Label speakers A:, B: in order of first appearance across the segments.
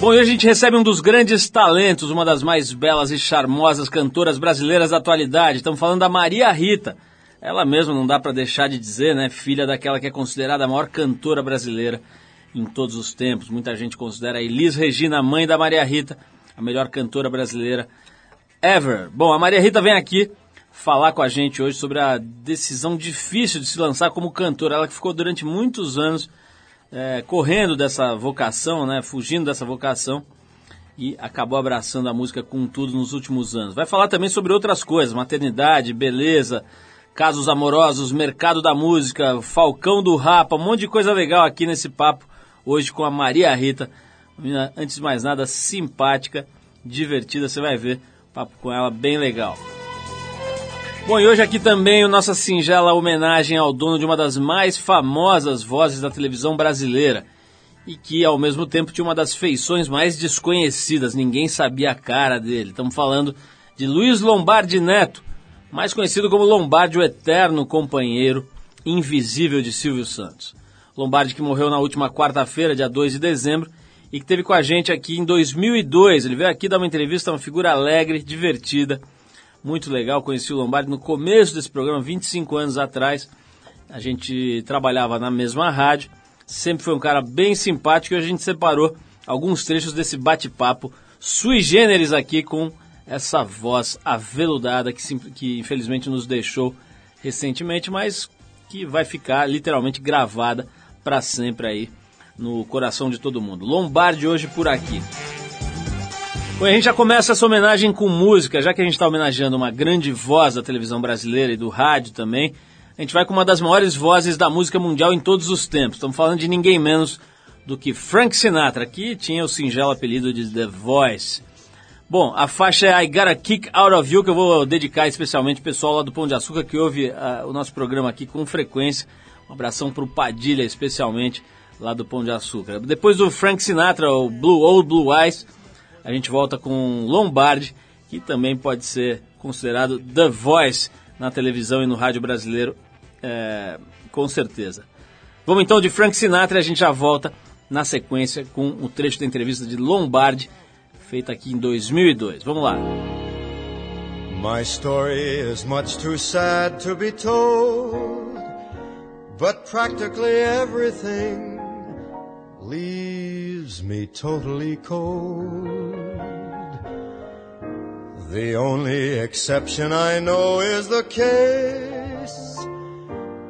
A: Bom, hoje a gente recebe um dos grandes talentos, uma das mais belas e charmosas cantoras brasileiras da atualidade. Estamos falando da Maria Rita. Ela mesma não dá para deixar de dizer, né? Filha daquela que é considerada a maior cantora brasileira em todos os tempos. Muita gente considera a Elis Regina, mãe da Maria Rita, a melhor cantora brasileira ever. Bom, a Maria Rita vem aqui falar com a gente hoje sobre a decisão difícil de se lançar como cantora. Ela que ficou durante muitos anos é, correndo dessa vocação, né, fugindo dessa vocação e acabou abraçando a música com tudo nos últimos anos. Vai falar também sobre outras coisas, maternidade, beleza, casos amorosos, mercado da música, Falcão do Rapa, um monte de coisa legal aqui nesse papo hoje com a Maria Rita. Antes de mais nada, simpática, divertida, você vai ver, papo com ela bem legal. Bom, e hoje aqui também a nossa singela homenagem ao dono de uma das mais famosas vozes da televisão brasileira e que ao mesmo tempo tinha uma das feições mais desconhecidas, ninguém sabia a cara dele. Estamos falando de Luiz Lombardi Neto, mais conhecido como Lombardi, o eterno companheiro invisível de Silvio Santos. Lombardi que morreu na última quarta-feira, dia 2 de dezembro, e que teve com a gente aqui em 2002. Ele veio aqui dar uma entrevista, uma figura alegre, divertida, muito legal. Conheci o Lombardi no começo desse programa, 25 anos atrás. A gente trabalhava na mesma rádio. Sempre foi um cara bem simpático e a gente separou alguns trechos desse bate-papo sui generis aqui com essa voz aveludada que, que infelizmente nos deixou recentemente, mas que vai ficar literalmente gravada para sempre aí no coração de todo mundo. Lombardi hoje por aqui. Bom, a gente já começa essa homenagem com música, já que a gente está homenageando uma grande voz da televisão brasileira e do rádio também. A gente vai com uma das maiores vozes da música mundial em todos os tempos. Estamos falando de ninguém menos do que Frank Sinatra, que tinha o singelo apelido de The Voice. Bom, a faixa é I Got a Kick Out of You, que eu vou dedicar especialmente ao pessoal lá do Pão de Açúcar que ouve uh, o nosso programa aqui com frequência. Um abração para o Padilha, especialmente lá do Pão de Açúcar. Depois do Frank Sinatra, o Blue Old Blue Eyes, a gente volta com Lombardi, que também pode ser considerado The Voice na televisão e no rádio brasileiro, é, com certeza. Vamos então de Frank Sinatra e a gente já volta na sequência com o trecho da entrevista de Lombardi, feita aqui em 2002. Vamos lá. My story is much too sad to be told, but practically everything leaves me totally cold. The only exception I know is the case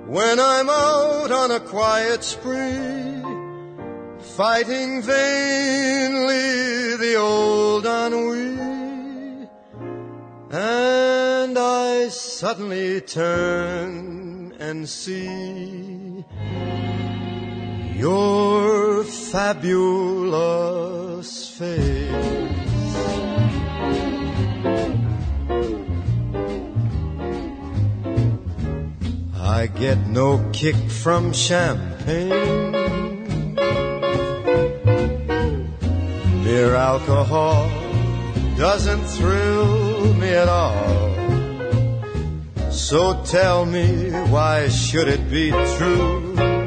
A: when I'm out on a quiet spree, fighting vainly the old ennui, and I suddenly turn and see your fabulous face. I get no kick from champagne. Beer alcohol doesn't thrill me at all. So tell me, why should it be true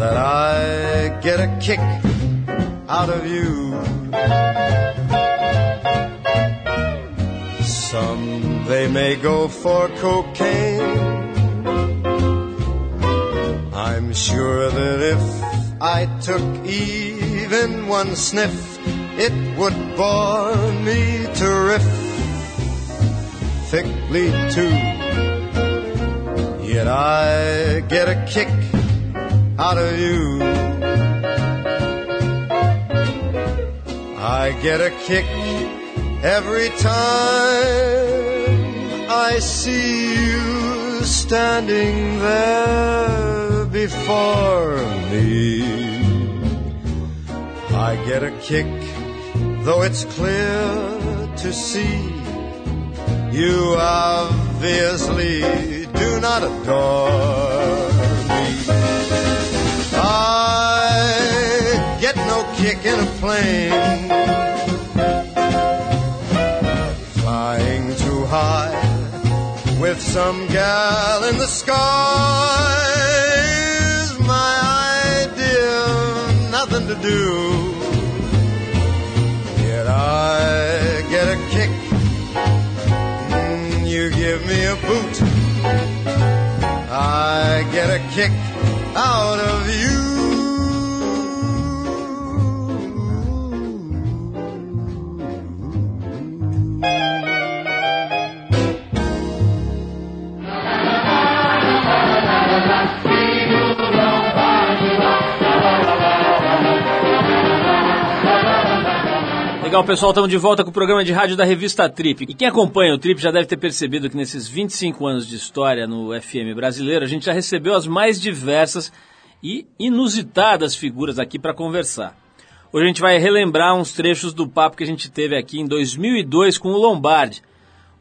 A: that I get a kick out of you? Some they may go for cocaine. I'm sure that if I took even one sniff, it would bore me terrifically too. Yet I get a kick out of you. I get a kick every time I see you standing there before me. I get a kick, though it's clear to see you obviously do not adore in a plane Flying too high with some gal in the sky is my idea
B: nothing to do. Yet I get a kick. Mm, you give me a boot. I get a kick out of
A: Legal, pessoal, estamos de volta com o programa de rádio da revista Trip. E quem acompanha o Trip já deve ter percebido que nesses 25 anos de história no FM brasileiro, a gente já recebeu as mais diversas e inusitadas figuras aqui para conversar. Hoje a gente vai relembrar uns trechos do papo que a gente teve aqui em 2002 com o Lombardi,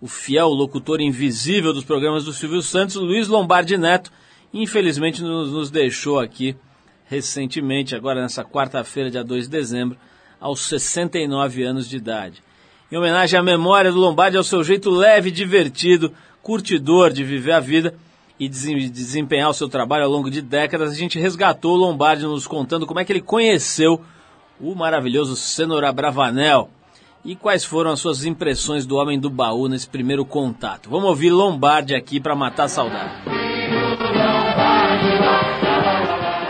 A: o fiel locutor invisível dos programas do Silvio Santos, Luiz Lombardi Neto, infelizmente nos, deixou aqui recentemente, agora nessa quarta-feira, dia 2 de dezembro, aos 69 anos de idade. Em homenagem à memória do Lombardi, ao seu jeito leve, divertido, curtidor de viver a vida e desempenhar o seu trabalho ao longo de décadas, a gente resgatou o Lombardi nos contando como é que ele conheceu o maravilhoso Cenoura Bravanel e quais foram as suas impressões do Homem do Baú nesse primeiro contato. Vamos ouvir Lombardi aqui para matar a saudade.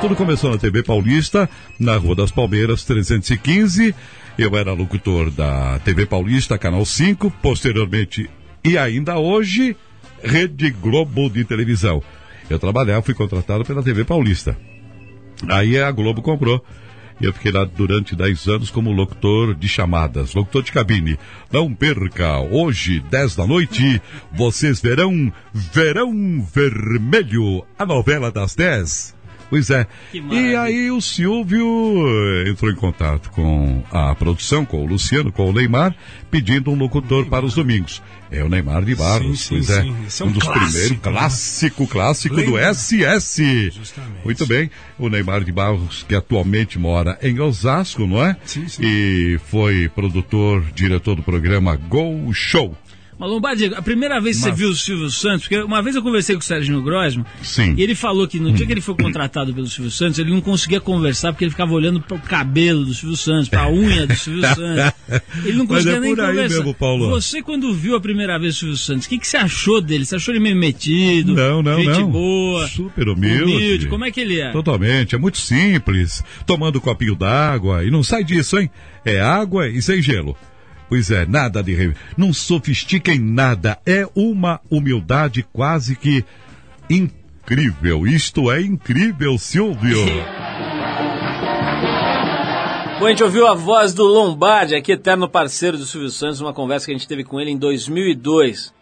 C: Tudo começou na TV Paulista, na Rua das Palmeiras 315. Eu era locutor da TV Paulista, Canal 5, posteriormente e ainda hoje, Rede Globo de televisão. Eu trabalhava, fui contratado pela TV Paulista. Aí a Globo comprou. E eu fiquei lá durante 10 anos como locutor de chamadas, locutor de cabine. Não perca, hoje, 10 da noite, vocês verão Verão Vermelho, a novela das 10. Pois é. E aí o Silvio entrou em contato com a produção, com o Luciano, com o Neymar, pedindo um locutor para os domingos. É o Neymar de Barros, sim, sim, pois é. Sim. É um, um, dos clássico, primeiros, né? clássico, clássico Lembra? do SS. Justamente. Muito bem. O Neymar de Barros, que atualmente mora em Osasco, não é? Sim, sim. E foi produtor, diretor do programa Go Show.
A: Mas Lombardi, a primeira vez que Mas... você viu o Silvio Santos, porque uma vez eu conversei com o Sérgio Grosman,
C: Sim.
A: e ele falou que no hum. dia que ele foi contratado pelo Silvio Santos, ele não conseguia conversar porque ele ficava olhando para o cabelo do Silvio Santos, para a unha do Silvio Santos. Ele não conseguia é nem conversar. Mesmo,
C: Paulo.
A: Você, quando viu a primeira vez o Silvio Santos, o que, que você achou dele? Você achou ele meio metido?
C: Não, não,
A: gente
C: não.
A: boa.
C: Super humilde. humilde.
A: Como é que ele é?
C: Totalmente. É muito simples. Tomando um copinho d'água. E não sai disso, hein? É água e sem gelo. Pois é, nada de. Não sofistica em nada. É uma humildade quase que incrível. Isto é incrível, Silvio.
A: Bom, a gente ouviu a voz do Lombardi, aqui eterno parceiro do Silvio Santos, uma conversa que a gente teve com ele em 2002.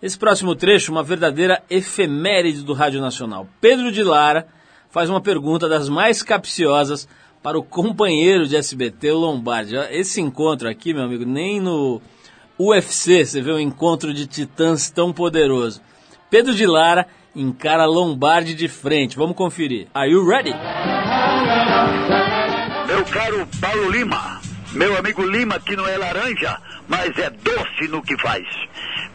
A: Nesse próximo trecho, uma verdadeira efeméride do Rádio Nacional. Pedro de Lara faz uma pergunta das mais capciosas para o companheiro de SBT, o Lombardi. Esse encontro aqui, meu amigo, nem no UFC você vê um encontro de titãs tão poderoso. Pedro de Lara encara Lombardi de frente. Vamos conferir. Are you ready?
D: Meu caro Paulo Lima, meu amigo Lima que não é laranja, mas é doce no que faz.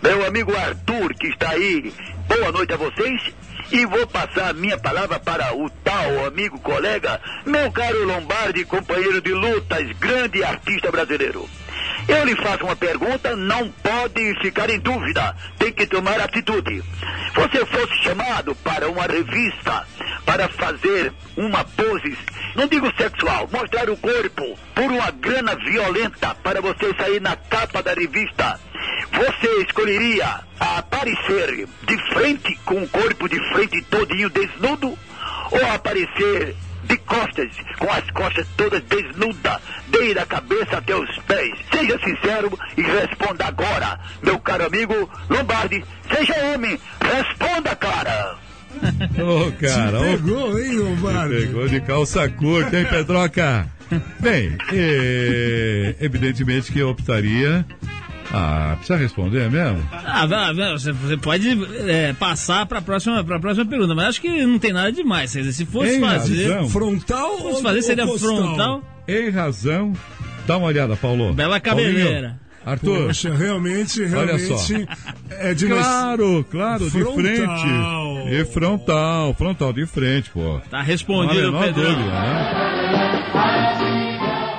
D: Meu amigo Arthur que está aí, boa noite a vocês e vou passar a minha palavra para o tal amigo colega, meu caro Lombardi, companheiro de lutas, grande artista brasileiro. Eu lhe faço uma pergunta, não pode ficar em dúvida, tem que tomar atitude. Você fosse chamado para uma revista para fazer uma pose, não digo sexual, mostrar o corpo por uma grana violenta para você sair na capa da revista você escolheria aparecer de frente com o corpo de frente todinho desnudo ou aparecer de costas, com as costas todas desnudas, desde a cabeça até os pés. Seja sincero e responda agora, meu caro amigo Lombardi. Seja homem, responda, cara.
C: Ô, oh, cara.
E: Te pegou, hein, Lombardi?
C: pegou de calça curta, hein, Pedroca? Bem, é, evidentemente que eu optaria ah, precisa responder mesmo?
A: Ah, você, pode é, passar para a próxima, próxima pergunta, mas acho que não tem nada demais. Se fosse em fazer.
E: Razão. Frontal
A: fosse fazer, seria ou frontal.
C: Em razão. Dá uma olhada, Paulo.
A: Bela cabeleira.
C: Arthur.
E: Poxa, realmente, realmente. Olha só. É de
C: Claro, claro, frontal. de frente. E frontal, frontal de frente, pô.
A: Tá respondido, Pedro. Dúvida, né?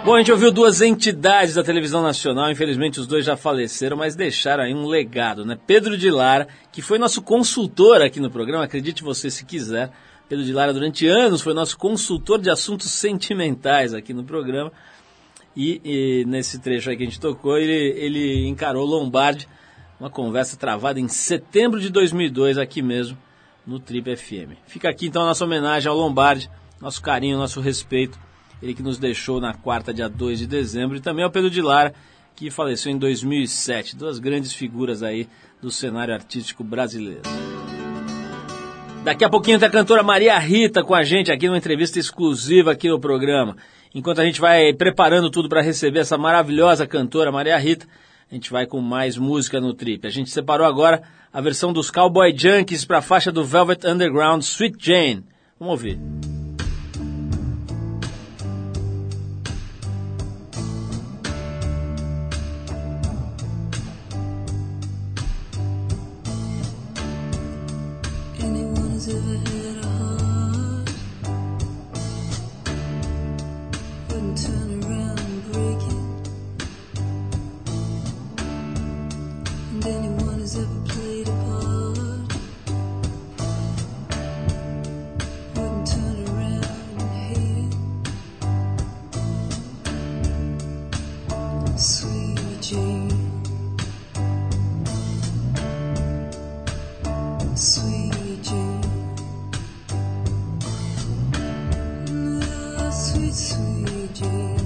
F: Bom, a gente ouviu duas entidades da televisão nacional, infelizmente os dois já faleceram, mas deixaram aí um legado, né? Pedro de Lara, que foi nosso consultor aqui no programa, acredite você se quiser. Pedro de Lara durante anos foi nosso consultor de assuntos sentimentais aqui no programa. E, e nesse trecho aí que a gente tocou, ele, ele encarou Lombardi, uma conversa travada em setembro de 2002 aqui mesmo no Trip FM. Fica aqui então a nossa homenagem ao Lombardi, nosso carinho, nosso respeito ele que nos deixou na quarta, dia 2 de dezembro, e também ao Pedro de Lara, que faleceu em 2007. Duas grandes figuras aí do cenário artístico brasileiro. Daqui a pouquinho tem a cantora Maria Rita com a gente aqui numa entrevista exclusiva aqui no programa. Enquanto a gente vai preparando tudo para receber essa maravilhosa cantora Maria Rita, a gente vai com mais música no trip. A gente separou agora a versão dos Cowboy Junkies para a faixa do Velvet Underground Sweet Jane. Vamos ouvir. 你随。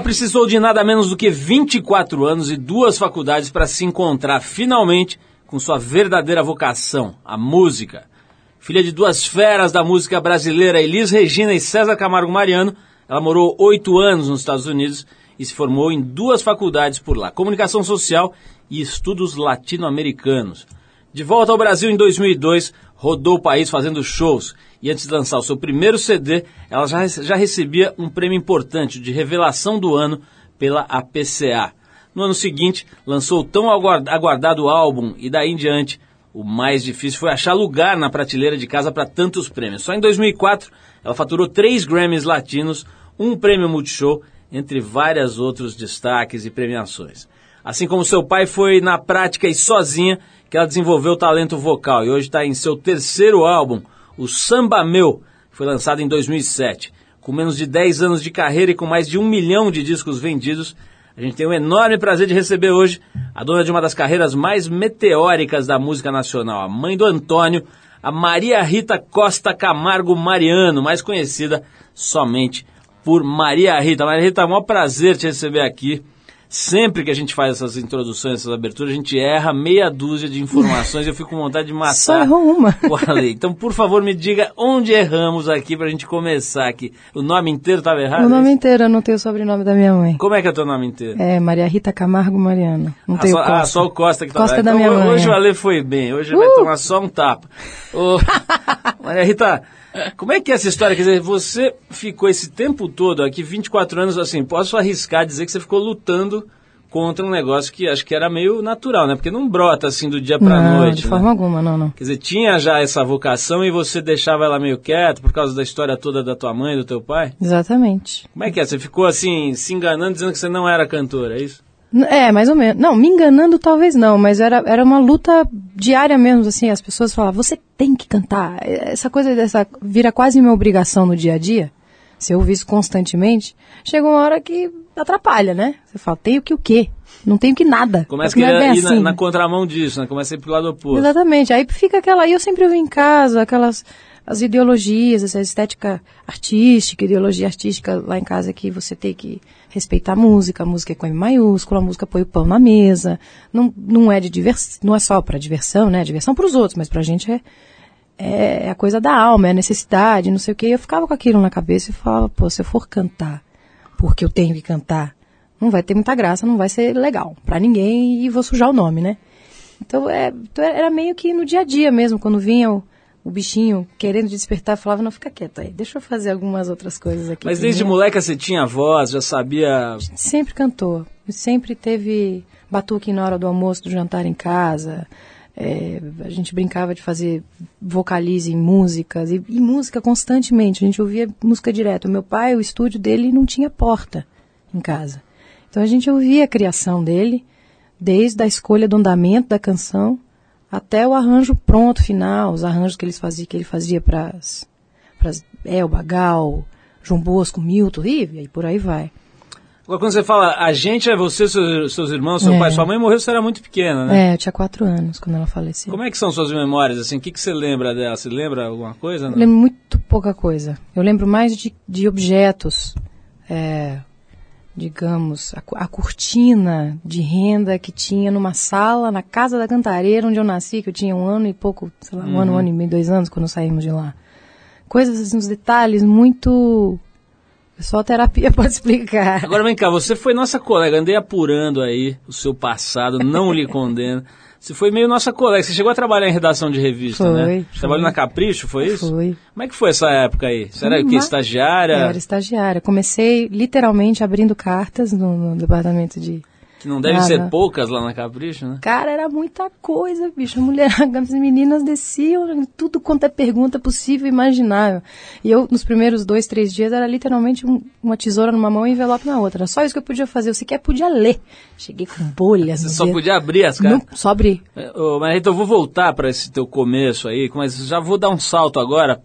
F: Ela precisou de nada menos do que 24 anos e duas faculdades para se encontrar finalmente com sua verdadeira vocação, a música. Filha de duas feras da música brasileira, Elis Regina e César Camargo Mariano, ela morou oito anos nos Estados Unidos e se formou em duas faculdades por lá, Comunicação Social e Estudos Latino-Americanos. De volta ao Brasil em 2002, rodou o país fazendo shows e antes de lançar o seu primeiro CD, ela já, já recebia um prêmio importante de revelação do ano pela APCA.
A: No ano seguinte, lançou o tão aguard- aguardado álbum e daí em diante, o mais difícil foi achar lugar na prateleira de casa para tantos prêmios. Só em 2004, ela faturou três Grammys latinos, um prêmio Multishow, entre vários outros destaques e premiações. Assim como seu pai foi na prática e sozinha que ela desenvolveu talento vocal e hoje está em seu terceiro álbum, o Samba Meu, que foi lançado em 2007. Com menos de 10 anos de carreira e com mais de um milhão de discos vendidos, a gente tem o enorme prazer de receber hoje a dona de uma das carreiras mais meteóricas da música nacional, a mãe do Antônio, a Maria Rita Costa Camargo Mariano, mais conhecida somente por Maria Rita. Maria Rita, é um prazer te receber aqui. Sempre que a gente faz essas introduções, essas aberturas, a gente erra meia dúzia de informações e eu fico com vontade de matar
G: Só errou uma.
A: o Ale. Então, por favor, me diga onde erramos aqui pra gente começar aqui. O nome inteiro estava errado?
G: O nome
A: é
G: inteiro, eu não tenho o sobrenome da minha mãe.
A: Como é que é o teu nome inteiro?
G: É Maria Rita Camargo Mariano. Não
A: Ah,
G: tenho
A: só,
G: Costa.
A: ah, só o Costa que tá
G: Costa da
A: Então,
G: minha mãe.
A: Hoje o
G: é.
A: Ale foi bem, hoje ele vai
G: Uh!
A: tomar só um tapa. Ô, Maria Rita, como é que é essa história? Quer dizer, você ficou esse tempo todo aqui, 24 anos, assim, posso arriscar dizer que você ficou lutando contra um negócio que acho que era meio natural, né? Porque não brota assim do dia pra
G: não,
A: noite.
G: de
A: né?
G: forma alguma, não, não.
A: Quer dizer, tinha já essa vocação e você deixava ela meio quieta por causa da história toda da tua mãe e do teu pai?
G: Exatamente.
A: Como é que é? Você ficou assim, se enganando, dizendo que você não era cantora, é isso?
G: É, mais ou menos. Não, me enganando talvez não, mas era, era uma luta diária mesmo, assim, as pessoas falavam, você tem que cantar. Essa coisa dessa vira quase uma obrigação no dia a dia. Se eu ouvir isso constantemente, chega uma hora que atrapalha, né? Você fala, tenho que o quê? Não tenho que nada.
A: Começa
G: não é
A: ir na,
G: assim.
A: na contramão disso, né? Começa a ir pro lado oposto.
G: Exatamente. Aí fica aquela. E eu sempre ouvi em casa aquelas as ideologias, essa estética artística, ideologia artística lá em casa que você tem que respeitar a música, a música é com M maiúsculo, a música põe o pão na mesa. Não, não é de divers, não é só para diversão, né? Diversão para os outros, mas pra gente é, é a coisa da alma, é a necessidade, não sei o quê. Eu ficava com aquilo na cabeça e falava, pô, se eu for cantar porque eu tenho que cantar, não vai ter muita graça, não vai ser legal pra ninguém e vou sujar o nome, né? Então, é, então era meio que no dia a dia mesmo, quando vinha o, o bichinho querendo despertar, falava, não, fica quieto aí, deixa eu fazer algumas outras coisas aqui.
A: Mas desde
G: primeiro.
A: moleca você tinha voz, já sabia.
G: Sempre cantou, sempre teve batuque na hora do almoço, do jantar em casa, é, a gente brincava de fazer vocalize em músicas, e, e música constantemente, a gente ouvia música direto. O meu pai, o estúdio dele não tinha porta em casa. Então a gente ouvia a criação dele, desde a escolha do andamento da canção até o arranjo pronto final, os arranjos que, eles fazia, que ele fazia para Elba, Gal, João Bosco, Milton, e, e por aí vai.
A: Agora, quando você fala a gente é você, seus, seus irmãos, seu
G: É.
A: pai, sua mãe morreu, você era muito pequena, né?
G: É, eu tinha quatro anos quando ela faleceu.
A: Como é que são suas memórias, assim? O que, que você lembra dela? Você lembra alguma coisa?
G: Eu
A: Não?
G: lembro muito pouca coisa. Eu lembro mais de, de objetos, é, digamos, a, a cortina de renda que tinha numa sala na casa da Cantareira, onde eu nasci, que eu tinha um ano e pouco, sei lá, um ano, um ano e meio, dois anos quando saímos de lá. Coisas assim, uns detalhes muito. Só a terapia pode explicar.
A: Agora vem cá, você foi nossa colega, andei apurando aí o seu passado, não lhe condeno. Você foi meio nossa colega, você chegou a trabalhar em redação de revista,
G: Foi,
A: né?
G: foi.
A: Trabalhou na Capricho, foi isso?
G: Foi.
A: Como é que foi essa época aí? Você era o quê? Estagiária?
G: Eu era estagiária. Comecei literalmente abrindo cartas no, no departamento de
A: Que não deve ser poucas lá na Capricho, né?
G: Cara, era muita coisa, bicho. A mulher, as meninas desciam tudo quanto é pergunta possível e imaginável. E eu, nos primeiros dois, três dias, era literalmente um- uma tesoura numa mão e um envelope na outra. Era só isso que eu podia fazer. Eu sequer podia ler. Cheguei com bolhas.
A: Você só
G: dedo.
A: podia abrir as caras.
G: Não, só abrir.
A: É, Ô, mas então eu vou voltar para esse teu começo aí, mas já vou dar um salto agora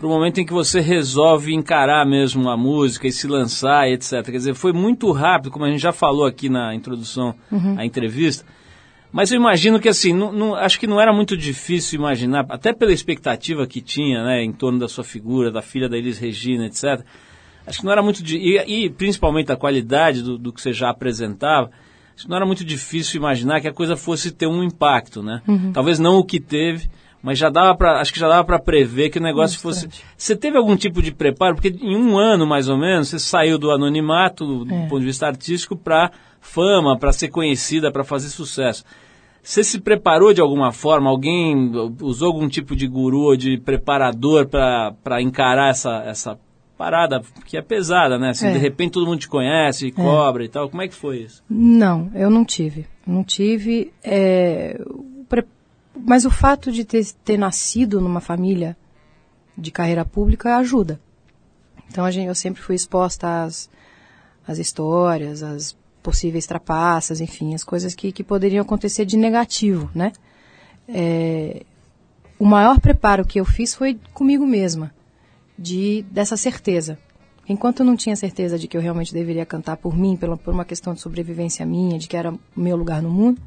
A: para o momento em que você resolve encarar mesmo a música e se lançar etc. Quer dizer, foi muito rápido, como a gente já falou aqui na introdução à entrevista. Mas eu imagino que assim, não- não- acho que não era muito difícil imaginar, até pela expectativa que tinha, né, em torno da sua figura, da filha da Elis Regina, etc. Acho que não era muito e, e principalmente a qualidade do, do que você já apresentava. Acho que não era muito difícil imaginar que a coisa fosse ter um impacto, né? Talvez não o que teve, mas já dava para, acho que já dava para prever que o negócio fosse. Você teve algum tipo de preparo? Porque em um ano mais ou menos você saiu do anonimato do
G: É.
A: ponto de vista artístico para fama, para ser conhecida, para fazer sucesso. Você se preparou de alguma forma? Alguém usou algum tipo de guru ou de preparador para encarar essa, essa parada que é pesada, né? Assim,
G: É.
A: De repente todo mundo te conhece, e cobra e tal. Como é que foi isso?
G: Não, eu não tive. Não tive. é, Mas o fato de ter, ter nascido numa família de carreira pública ajuda. Então a gente, eu sempre fui exposta às, às histórias, às possíveis trapaças, enfim, as coisas que, que poderiam acontecer de negativo, né? É, o maior preparo que eu fiz foi comigo mesma, de dessa certeza. Enquanto eu não tinha certeza de que eu realmente deveria cantar por mim, pela, por uma questão de sobrevivência minha, de que era o meu lugar no mundo,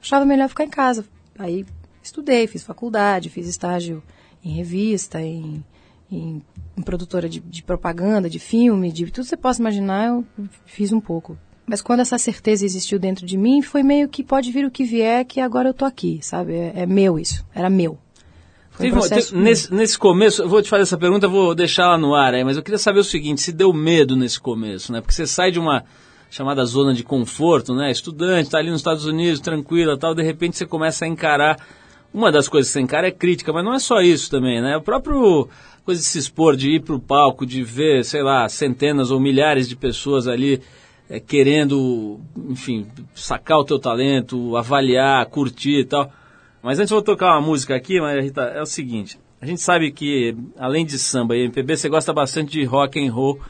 G: achava melhor ficar em casa. Aí estudei, fiz faculdade, fiz estágio em revista, em, em, em produtora de, de propaganda, de filme, de tudo que você possa imaginar, eu fiz um pouco. Mas quando essa certeza existiu dentro de mim, foi meio que pode vir o que vier, que agora eu tô aqui, sabe? É, é meu isso, era meu. Foi um processo
A: nesse, nesse começo, eu vou te fazer essa pergunta, vou deixar ela no ar aí, mas eu queria saber o seguinte, se deu medo nesse começo, né? Porque você sai de uma chamada zona de conforto, né? Estudante, tá ali nos Estados Unidos, tranquila tal, de repente você começa a encarar. Uma das coisas que você encara é crítica, mas não é só isso também, né? O próprio coisa de se expor, de ir pro palco, de ver, sei lá, centenas ou milhares de pessoas ali é, querendo, enfim, sacar o teu talento, avaliar, curtir e tal. Mas antes eu vou tocar uma música aqui, Maria Rita, é o seguinte. A gente sabe que, além de samba e MPB, você gosta bastante de rock and roll,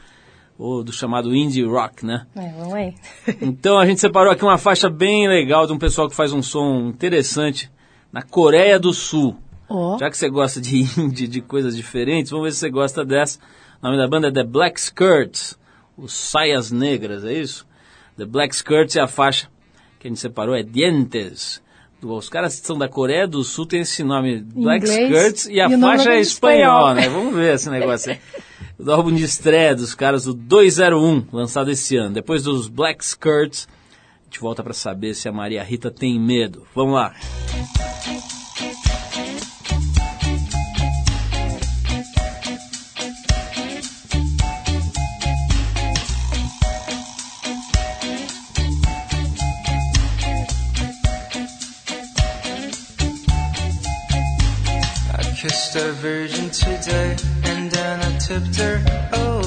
A: ou do chamado indie rock, né?
G: É, vamos aí.
A: Então a gente separou aqui uma faixa bem legal de um pessoal que faz um som interessante na Coreia do Sul.
G: Ó.
A: Já que você gosta de indie, de coisas diferentes, vamos ver se você gosta dessa. O nome da banda é The Black Skirts, os Saias Negras, é isso? The Black Skirts e a faixa que a gente separou é Dientes. Os caras que são da Coreia do Sul tem esse nome Black
G: Inglês,
A: Skirts e a
G: e o
A: faixa
G: é
A: é espanhol, né? Vamos ver esse negócio aí. Do álbum de estreia dos caras, o 201, lançado esse ano. Depois dos Black Skirts, a gente volta pra saber se a Maria Rita tem medo. Vamos lá.
H: I virgin today and then I tipped her over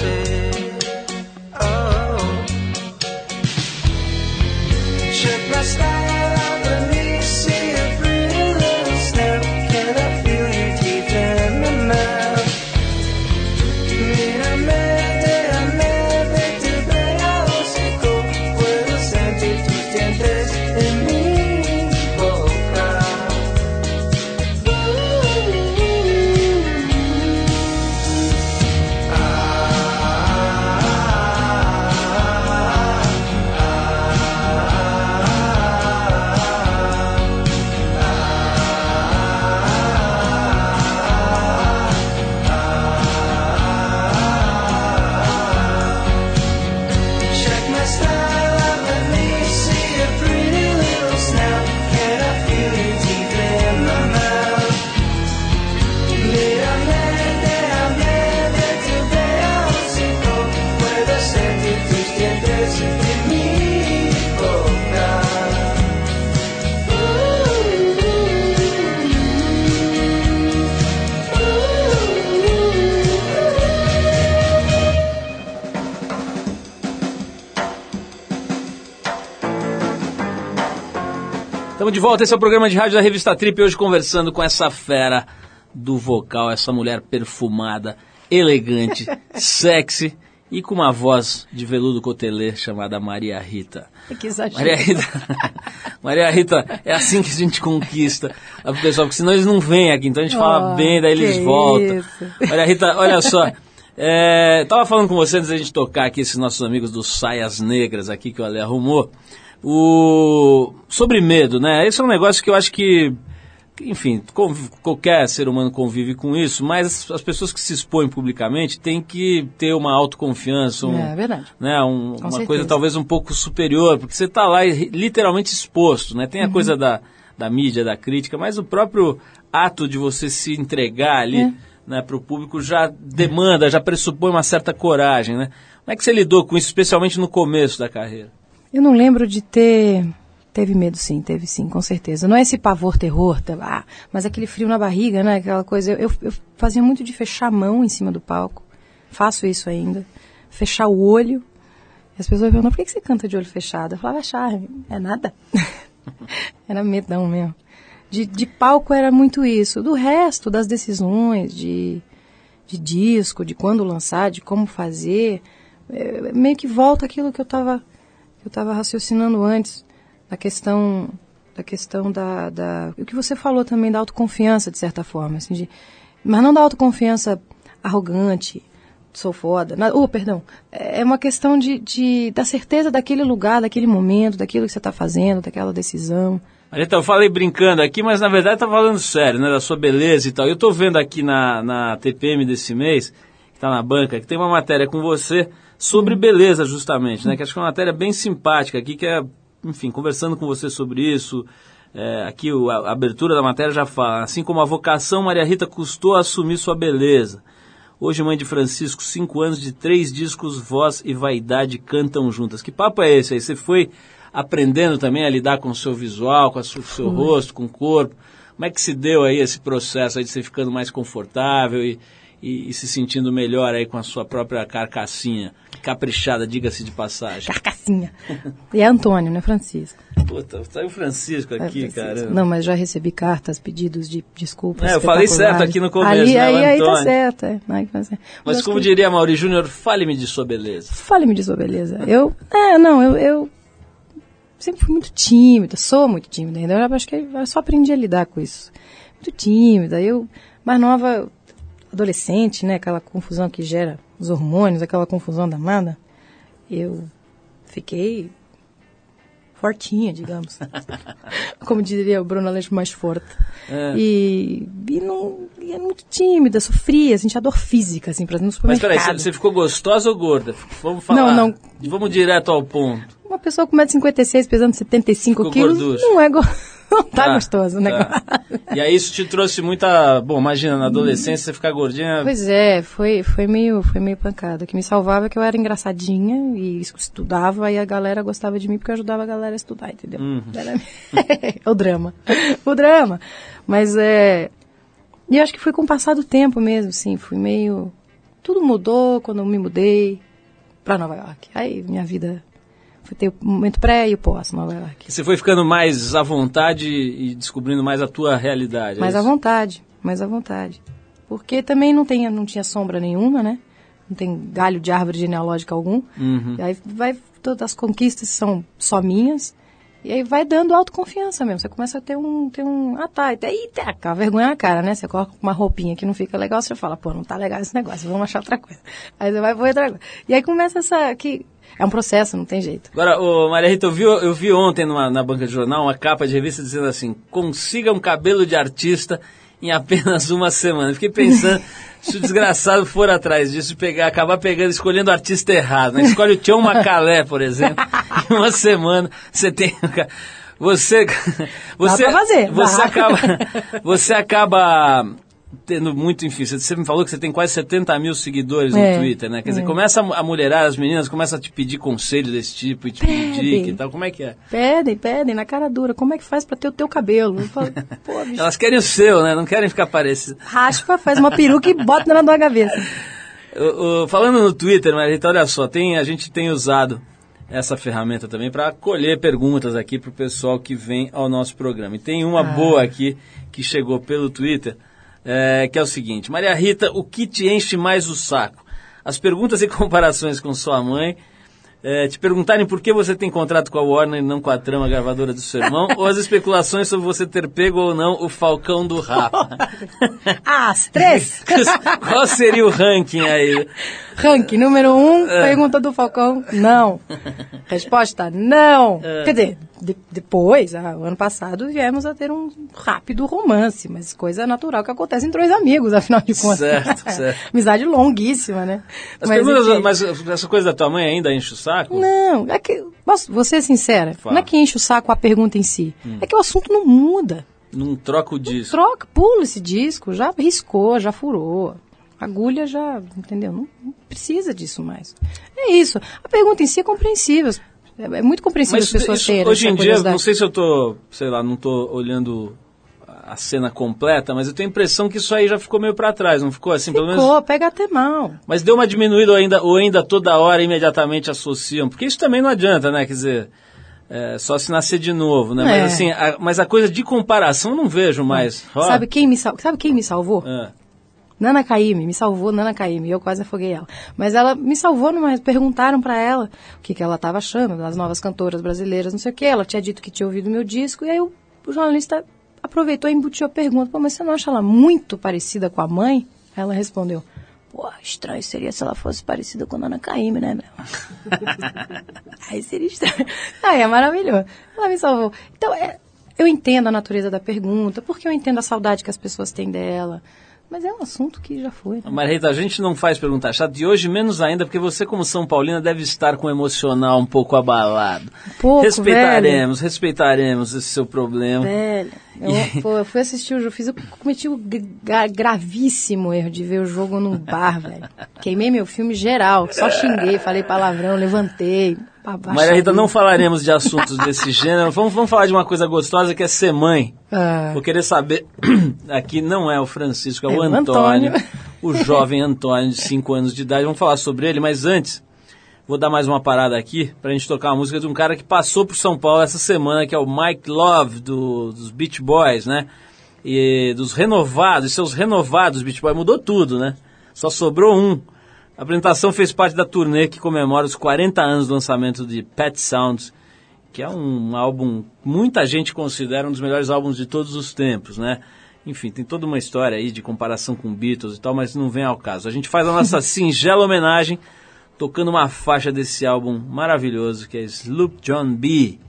H: say.
A: Estamos de volta, esse é o programa de rádio da revista Trip, hoje conversando com essa fera do vocal, essa mulher perfumada, elegante, sexy e com uma voz de veludo cotelê chamada Maria Rita.
G: Que exagero.
A: Maria Rita, Maria Rita, é assim que a gente conquista a pessoa, porque senão eles não vêm aqui, então a gente fala
G: Oh,
A: bem, daí eles voltam.
G: isso.
A: Maria Rita, olha só, é, tava falando com você antes da gente tocar aqui esses nossos amigos dos Saias Negras aqui que o Ale arrumou, o, sobre medo, né? Esse é um negócio que eu acho que enfim, qualquer ser humano convive com isso, mas as pessoas que se expõem publicamente têm que ter uma autoconfiança, um,
G: É verdade.
A: né, um- uma
G: certeza.
A: coisa talvez um pouco superior, porque você está lá literalmente exposto, né?
G: Uhum.
A: Tem a coisa da, da mídia, da crítica, mas o próprio ato de você se entregar ali
G: É.
A: né, para o público já demanda, já pressupõe uma certa coragem, né? Como é que você lidou com isso, especialmente no começo da carreira?
G: Eu não lembro de ter. Teve medo, sim, teve sim, com certeza. Não é esse pavor, terror, tá, ah, mas aquele frio na barriga, né? Aquela coisa. Eu, eu fazia muito de fechar a mão em cima do palco. Faço isso ainda. Fechar o olho. E as pessoas perguntam, por que você canta de olho fechado? Eu falava, é charme, é nada. era medão mesmo. De, de palco era muito isso. Do resto, das decisões, de, de disco, de quando lançar, de como fazer, é, meio que volta aquilo que eu estava eu estava raciocinando antes da questão da questão da, da o que você falou também da autoconfiança de certa forma assim de, mas não da autoconfiança arrogante sou foda na, oh, perdão é uma questão de, de da certeza daquele lugar daquele momento daquilo que você está fazendo daquela decisão
A: Então, eu falei brincando aqui, mas na verdade tá falando sério, né? Da sua beleza e tal. Eu tô vendo aqui na, na TPM desse mês, que tá na banca, que tem uma matéria com você sobre beleza, justamente, né? Que acho que é uma matéria bem simpática aqui, que é, enfim, conversando com você sobre isso. é, aqui a, a abertura da matéria já fala, assim como a vocação, Maria Rita custou assumir sua beleza. Hoje, mãe de Francisco, cinco anos de três discos, voz e vaidade cantam juntas. Que papo é esse aí? Você foi aprendendo também a lidar com o seu visual, com o seu rosto, com o corpo. Como é que se deu aí esse processo aí de você ficando mais confortável e, e- e se sentindo melhor aí com a sua própria carcassinha? Caprichada, diga-se de passagem.
G: carcassinha e é Antônio não é Francisco
A: Puta, saiu o Francisco
G: É
A: aqui,
G: Francisco.
A: cara.
G: não mas já recebi cartas pedidos de desculpas
A: É, eu falei certo aqui no começo,
G: Ali,
A: né,
G: aí, aí tá certo é. Tá.
A: Mas
G: acho
A: como
G: que-
A: diria Mauri Júnior, fale-me de sua beleza.
G: Fale-me de sua beleza. Eu, é, não, eu, eu sempre fui muito tímida, sou muito tímida ainda. Eu acho que eu só aprendi a lidar com isso. Muito tímida. Eu, mais nova, adolescente, né? Aquela confusão que gera os hormônios, aquela confusão danada. Eu fiquei fortinha, digamos. Como diria o Bruno Aleixo, mais forte.
A: É.
G: E, e, não, e era muito tímida, sofria, sentia dor física, assim, pra ir no
A: Mas
G: supermercado.
A: peraí, você, ficou gostosa ou gorda? Vamos falar.
G: Não, não.
A: Vamos direto ao ponto.
G: Uma pessoa com 1,56m pesando 75
A: Ficou
G: quilos
A: gorducho.
G: não é go... não tá
A: Ah,
G: gostoso, né?
A: tá. E aí isso te trouxe muita. Bom, imagina, na adolescência você ficar gordinha.
G: Pois é, foi, foi, meio, foi meio pancada. O que me salvava é que eu era engraçadinha e estudava e a galera gostava de mim porque eu ajudava a galera a estudar, entendeu?
A: Uhum.
G: Era... o drama. O drama. Mas é. E eu acho que foi com o passar do tempo mesmo, sim. Fui meio. Tudo mudou quando eu me mudei pra Nova York. Aí minha vida. Foi ter o momento pré e o pós Nova York.
A: Você foi ficando mais à vontade e descobrindo mais a tua realidade. é
G: Mais à
A: isso?
G: vontade, mais à vontade. Porque também não, tem, não tinha sombra nenhuma, né? Não tem galho de árvore genealógica algum.
A: Uhum.
G: E aí vai, todas as conquistas são só minhas. E aí vai dando autoconfiança mesmo. Você começa a ter um. Ter um ah, tá. Aí com a vergonha na cara, né? Você coloca uma roupinha que não fica legal, você fala, pô, não tá legal esse negócio, vamos achar outra coisa. Aí você vai pôr outra coisa. E aí começa essa. Que é um processo, não tem jeito.
A: Agora, ô, Maria Rita, eu vi, eu vi ontem numa, na banca de jornal uma capa de revista dizendo assim: consiga um cabelo de artista em apenas uma semana. Fiquei pensando, se o desgraçado for atrás disso, pegar, acabar pegando, escolhendo o artista errado. Né? Escolhe o Tião Macalé, por exemplo. em uma semana você tem. Você. Você,
G: fazer,
A: você acaba. Você acaba. Tendo muito, enfim, você- me falou que você tem quase 70 mil seguidores
G: É,
A: no Twitter, né? Quer dizer,
G: é.
A: começa a mulherar, as meninas começam a te pedir conselho desse tipo e te pedir
G: Pedem.
A: dica e tal. Como é que é?
G: Pedem, pedem, na cara dura. Como é que faz pra ter o teu cabelo? Falo,
A: Elas querem o seu, né? Não querem ficar parecidas.
G: raspa, faz uma peruca e bota na tua cabeça.
A: O- o- falando no Twitter, Marita, olha só, tem, a gente tem usado essa ferramenta também para colher perguntas aqui para o pessoal que vem ao nosso programa. E tem uma boa aqui que chegou pelo Twitter, é, que é o seguinte: Maria Rita, o que te enche mais o saco? As perguntas e comparações com sua mãe. é, te perguntarem por que você tem contrato com a Warner e não com a trama gravadora do seu irmão, ou as especulações sobre você ter pego ou não o Falcão do Rafa.
G: Ah, as três!
A: Qual seria o ranking aí?
G: Ranking número um,
A: É.
G: pergunta do Falcão, não. Resposta, não.
A: É.
G: Quer dizer, de- depois, ah, ano passado, viemos a ter um rápido romance, mas coisa natural que acontece entre dois amigos, afinal de contas.
A: Certo, certo.
G: Amizade longuíssima, né?
A: As
G: Mas,
A: perguntas, mas essa coisa da tua mãe ainda enche o saco?
G: Não, é que, posso, vou ser sincera,
A: Fala. Hum.
G: não é que enche o saco a pergunta em si, é que o assunto não muda.
A: Não troca o disco.
G: Troca, pula esse disco, já riscou, já furou. Agulha já, entendeu? Não, não precisa disso mais. É isso. A pergunta em si é compreensível. É, é muito compreensível as pessoas terem
A: hoje em dia, não sei se eu tô, sei lá, não tô olhando a cena completa, mas eu tenho a impressão que isso aí já ficou meio pra trás, não ficou assim, pelo menos.
G: Ficou, pega até mal.
A: Mas deu uma diminuída ou ainda, ou ainda toda hora imediatamente associam, porque isso também não adianta, né? Quer dizer, é, só se nascer de novo, né?
G: É.
A: Mas assim, a, mas a coisa de comparação eu não vejo mais.
G: Sabe quem me, sal... Sabe quem me salvou?
A: é.
G: Nana Caymmi, me salvou Nana Caymmi, eu quase afoguei ela. Mas ela me salvou, numa, perguntaram pra ela o que, que ela estava achando das novas cantoras brasileiras, não sei o que. Ela tinha dito que tinha ouvido meu disco, e aí o, o jornalista aproveitou e embutiu a pergunta, pô, mas você não acha ela muito parecida com a mãe? Ela respondeu, pô, estranho seria se ela fosse parecida com Nana Caymmi, né, meu? aí seria estranho. Aí é maravilhoso. Ela me salvou. Então, é, eu entendo a natureza da pergunta, porque eu entendo a saudade que as pessoas têm dela. Mas é um assunto que já foi. né?
A: Rita, a gente não faz pergunta chata e hoje menos ainda, porque você, como São Paulina, deve estar com o emocional um pouco abalado.
G: pouco,
A: respeitaremos, respeitaremos esse seu problema.
G: Velho, eu, pô, eu fui assistir o jogo, fiz, eu cometi o gra- gravíssimo erro de ver o jogo num bar, velho. Queimei meu filme geral, só xinguei, falei palavrão, levantei.
A: Maria Rita, não falaremos de assuntos desse gênero. Vamos, vamos falar de uma coisa gostosa que é ser mãe.
G: Ah,
A: Vou querer saber. Aqui não é o Francisco, é,
G: É
A: o
G: o
A: Antônio.
G: Antônio.
A: O jovem Antônio, de 5 anos de idade. Vamos falar sobre ele, mas antes, vou dar mais uma parada aqui pra gente tocar uma música de um cara que passou por São Paulo essa semana, que é o Mike Love, do- dos Beach Boys, né? E dos renovados, seus renovados Beach Boys. Mudou tudo, né? Só sobrou um. A apresentação fez parte da turnê que comemora os 40 anos do lançamento de Pet Sounds, que é um álbum, muita gente considera um dos melhores álbuns de todos os tempos, né? Enfim, tem toda uma história aí de comparação com Beatles e tal, mas não vem ao caso. A gente faz a nossa singela homenagem tocando uma faixa desse álbum maravilhoso que é Sloop John B.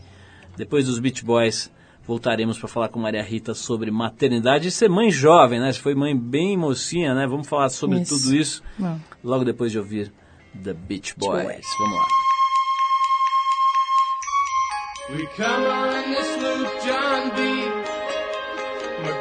A: Depois dos Beach Boys, voltaremos para falar com Maria Rita sobre maternidade e ser mãe jovem, né? Você foi mãe bem mocinha, né? Vamos falar sobre
G: Isso.
A: tudo isso
G: Não.
A: Logo depois de ouvir The Beach Boys.
G: Boys.
A: Vamos lá.
H: We come on this sloop, John B. My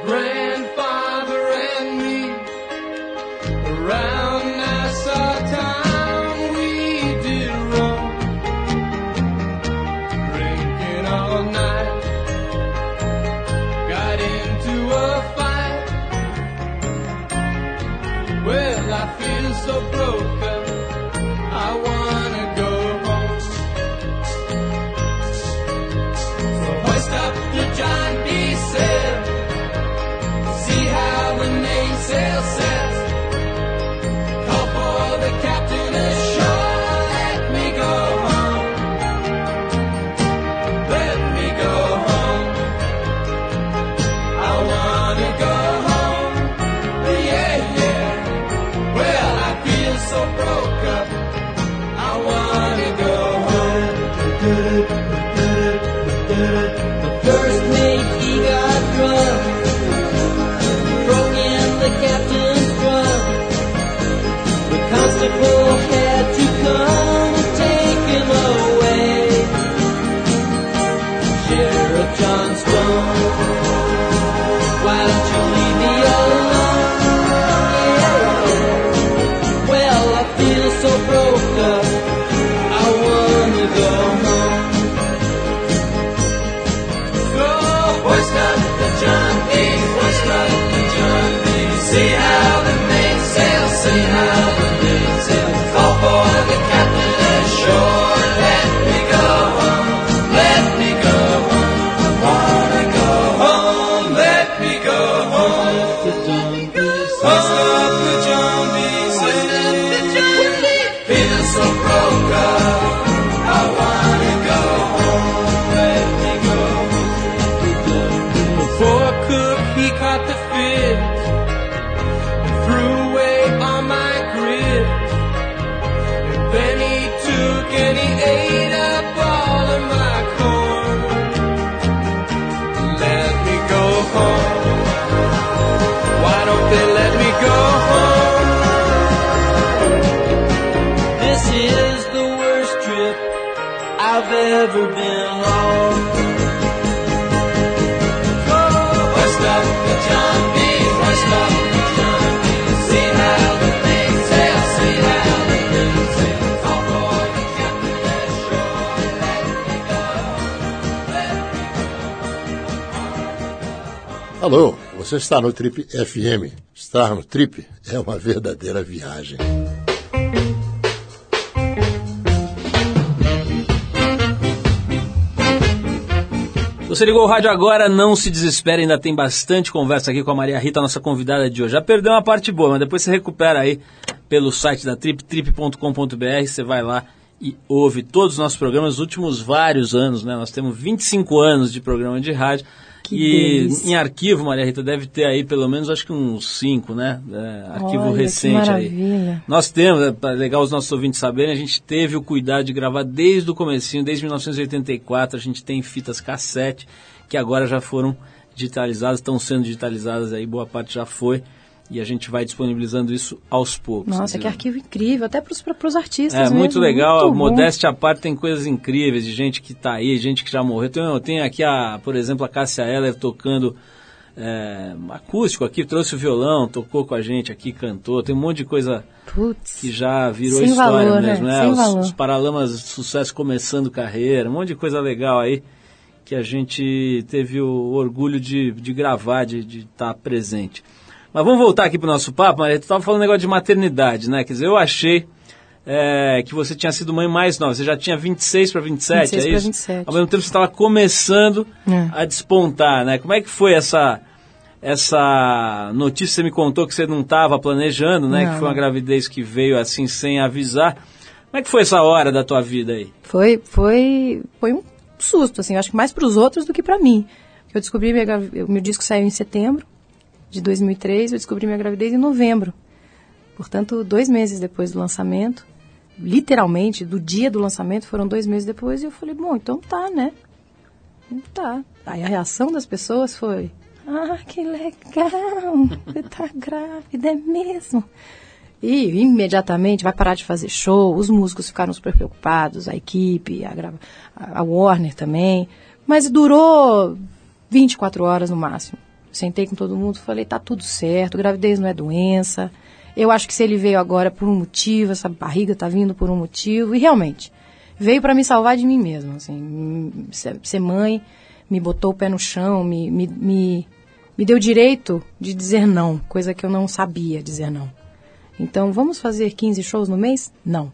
I: Alô, você está no Trip FM. Estar no Trip é uma verdadeira viagem.
A: Você ligou o rádio agora, não se desespere, ainda tem bastante conversa aqui com a Maria Rita, nossa convidada de hoje. Já perdeu uma parte boa, mas depois você recupera aí pelo site da Trip, trip.com.br, você vai lá e ouve todos os nossos programas, os últimos vários anos, né? Nós temos 25 anos de programa de rádio.
G: Que
A: e
G: delícia.
A: em arquivo, Maria Rita, deve ter aí pelo menos acho que uns 5, né? É, arquivo
G: Olha,
A: recente aí.
G: maravilha.
A: Nós temos, é pra- legal os nossos ouvintes saberem, a gente teve o cuidado de gravar desde o comecinho, desde 1984, a gente tem fitas cassete, que agora já foram digitalizadas, estão sendo digitalizadas aí, boa parte já foi, e a gente vai disponibilizando isso aos poucos.
G: Nossa, que arquivo incrível, até para os artistas.
A: É,
G: mesmo,
A: muito legal,
G: muito
A: modéstia à parte, tem coisas incríveis de gente que está aí, gente que já morreu. Tem, eu tenho aqui, a, por exemplo, a Cássia Eller tocando é, acústico aqui, trouxe o violão, tocou com a gente aqui, cantou. Tem um monte de coisa
G: Putz.
A: que já virou história
G: valor,
A: mesmo,
G: né?
A: né?
G: Sem
A: Os,
G: valor.
A: os Paralamas de Sucesso começando carreira, um monte de coisa legal aí que a gente teve o orgulho de, de gravar, de estar presente. Mas vamos voltar aqui para o nosso papo, Maria. Tu estava falando um negócio de maternidade, né? Quer dizer, eu achei é, que você tinha sido mãe mais nova. Você já tinha 26 para 27,
G: 26
A: é isso?
G: 27.
A: Ao mesmo tempo você estava começando
G: É.
A: a despontar, né? Como é que foi essa essa notícia? Você me contou que você não estava planejando, né?
G: Não,
A: que foi uma gravidez que veio assim sem avisar. Como é que foi essa hora da tua vida aí?
G: Foi, foi, foi um susto, assim, eu acho que mais para os outros do que para mim. Eu descobri, minha, meu disco saiu em setembro de 2003, eu descobri minha gravidez em novembro. Portanto, dois meses depois do lançamento, literalmente, do dia do lançamento, foram dois meses depois, e eu falei, bom, então tá, né? Então Tá. Aí a reação das pessoas foi, ah, que legal, você tá grávida, é mesmo? E imediatamente vai parar de fazer show, os músicos ficaram super preocupados, a equipe, a, grava- a a Warner também. Mas durou 24 horas no máximo. Sentei com todo mundo, falei, tá tudo certo, gravidez não é doença. Eu acho que se ele veio agora por um motivo, essa barriga tá vindo por um motivo, e realmente, veio para me salvar de mim mesmo, assim, ser mãe, me botou o pé no chão, me, me, me, me deu direito de dizer não, coisa que eu não sabia dizer não. Então, vamos fazer 15 shows no mês? Não.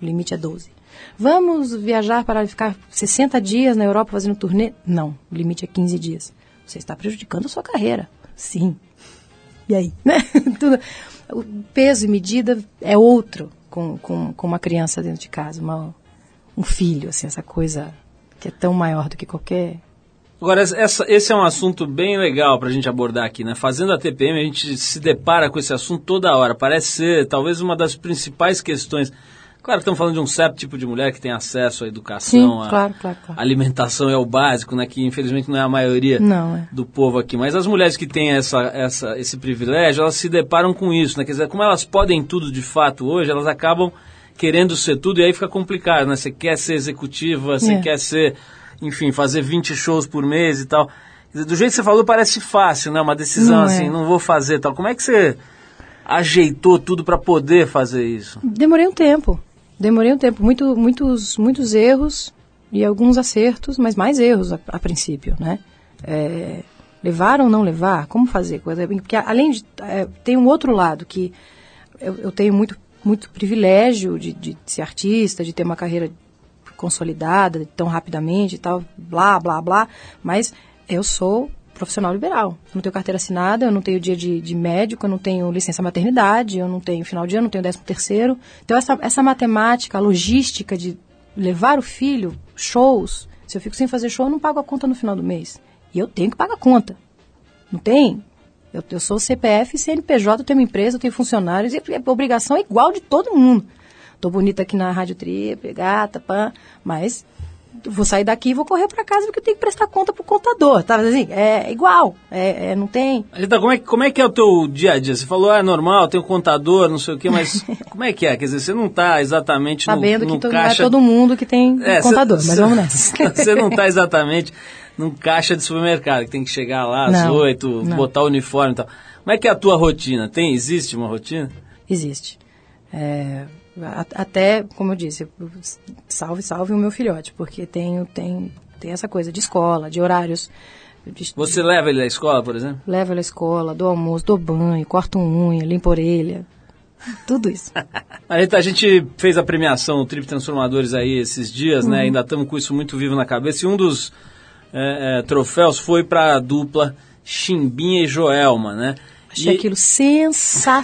G: O limite é 12. Vamos viajar para ficar 60 dias na Europa fazendo turnê? Não. O limite é 15 dias. Você está prejudicando a sua carreira. Sim. E aí? Né? O peso e medida é outro com, com, com uma criança dentro de casa, uma, um filho, assim, essa coisa que é tão maior do que qualquer
A: Agora, essa- esse é um assunto bem legal para a gente abordar aqui, né? Fazendo a TPM, a gente se depara com esse assunto toda hora. Parece ser talvez uma das principais questões. Claro que estamos falando de um certo tipo de mulher que tem acesso à educação,
G: Sim,
A: à
G: claro, claro, claro.
A: alimentação é o básico, né? Que infelizmente não é a maioria
G: Não, é.
A: do povo aqui. Mas as mulheres que têm essa, essa, esse privilégio, elas se deparam com isso, né? Quer dizer, como elas podem tudo de fato hoje, elas acabam querendo ser tudo e aí fica complicado, né? Você quer ser executiva, você
G: É.
A: quer ser, enfim, fazer 20 shows por mês e tal. Dizer, Do jeito que você falou, parece fácil, né? Uma decisão
G: Não é.
A: assim, não vou fazer tal. Como é que você ajeitou tudo para poder fazer isso?
G: Demorei um tempo. Demorei um tempo. Muito, muitos, muitos erros e alguns acertos, mas mais erros a, a princípio, né? É, levar ou não levar? Como fazer? Porque além de... é, tem um outro lado que eu, eu tenho muito, muito privilégio de, de ser artista, de ter uma carreira consolidada tão rapidamente e tal, blá, blá, blá. Mas eu sou profissional liberal. Eu não tenho carteira assinada, eu não tenho dia de, de médico, eu não tenho licença maternidade, eu não tenho final de ano, eu não tenho décimo terceiro. Então essa, essa matemática, a logística de levar o filho, shows, se eu fico sem fazer show, eu não pago a conta no final do mês. E eu tenho que pagar a conta. Não tem? Eu, eu sou CPF, CNPJ, eu tenho uma empresa, eu tenho funcionários, e a obrigação é igual de todo mundo. Tô bonita aqui na Rádio Trip, gata, pã, mas vou sair daqui e vou correr para casa porque eu tenho que prestar conta pro contador, tá? Assim, é igual, é, é, não tem...
A: Rita, como é, que- como é que é o teu dia a dia? Você falou, ah, é normal, tem um contador, não sei o quê, mas como é que é? Quer dizer, você não tá exatamente no,
G: Sabendo
A: no
G: que todo,
A: caixa...
G: é todo mundo que tem
A: É,
G: contador,
A: cê-
G: mas vamos nessa.
A: Você não está exatamente num caixa de supermercado, que tem que chegar lá às oito, botar o uniforme e tal. Como é que é a tua rotina? Tem, existe uma rotina?
G: Existe. É, até, como eu disse, salve, salve o meu filhote, porque tenho, tem, tem essa coisa de escola, de horários. de-
A: Você leva ele à escola, por exemplo?
G: Levo ele à escola, dou almoço, dou banho, corto unha, limpo orelha. Tudo isso.
A: A gente, a gente fez a premiação o Trip Transformadores aí esses dias,
G: Uhum.
A: né? Ainda estamos com isso muito vivo na cabeça. E um dos é, é, troféus foi para a dupla Chimbinha e Joelma, né?
G: Achei
A: E-
G: aquilo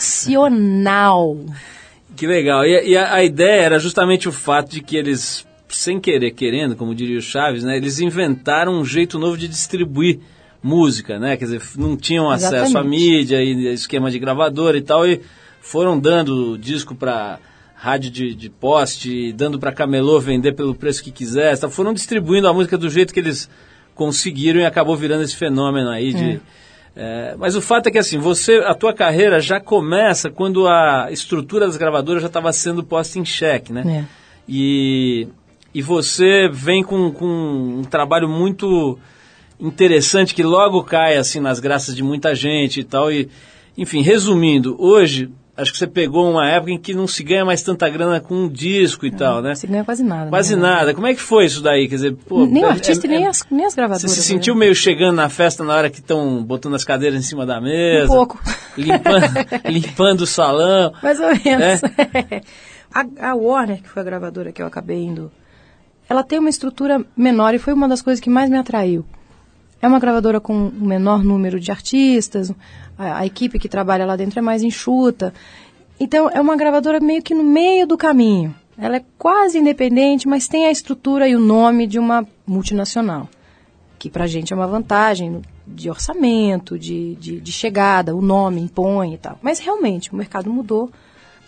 G: sensacional.
A: Que legal. E, e a, a ideia era justamente o fato de que eles, sem querer, querendo, como diria o Chaves, né? Eles inventaram um jeito novo de distribuir música, né? Quer dizer, não tinham acesso à
G: Exatamente.
A: mídia e esquema de gravadora e tal, e foram dando disco para rádio de, de poste, dando para camelô vender pelo preço que quisesse, foram distribuindo a música do jeito que eles conseguiram e acabou virando esse fenômeno aí de... É, mas o fato é que assim, você, a tua carreira já começa quando a estrutura das gravadoras já estava sendo posta em xeque, né?
G: É.
A: E, e você vem com, com um trabalho muito interessante que logo cai assim nas graças de muita gente e tal. E, enfim, resumindo, hoje acho que você pegou uma época em que não se ganha mais tanta grana com um disco e tal, né?
G: Não se ganha quase nada.
A: Quase
G: né?
A: nada. Como é que foi isso daí? Quer dizer, pô,
G: nem o
A: é-
G: artista
A: é-
G: e nem,
A: é-
G: as, nem as gravadoras.
A: você se
G: né?
A: sentiu meio chegando na festa na hora que estão botando as cadeiras em cima da mesa?
G: Um pouco.
A: Limpando, limpando o salão.
G: Mais ou menos.
A: É?
G: a, a Warner, que foi a gravadora que eu acabei indo, ela tem uma estrutura menor e foi uma das coisas que mais me atraiu. É uma gravadora com um menor número de artistas, a, a equipe que trabalha lá dentro é mais enxuta. Então, é uma gravadora meio que no meio do caminho. Ela é quase independente, mas tem a estrutura e o nome de uma multinacional que pra gente é uma vantagem de orçamento, de, de, de chegada, o nome impõe e tal. Mas realmente, o mercado mudou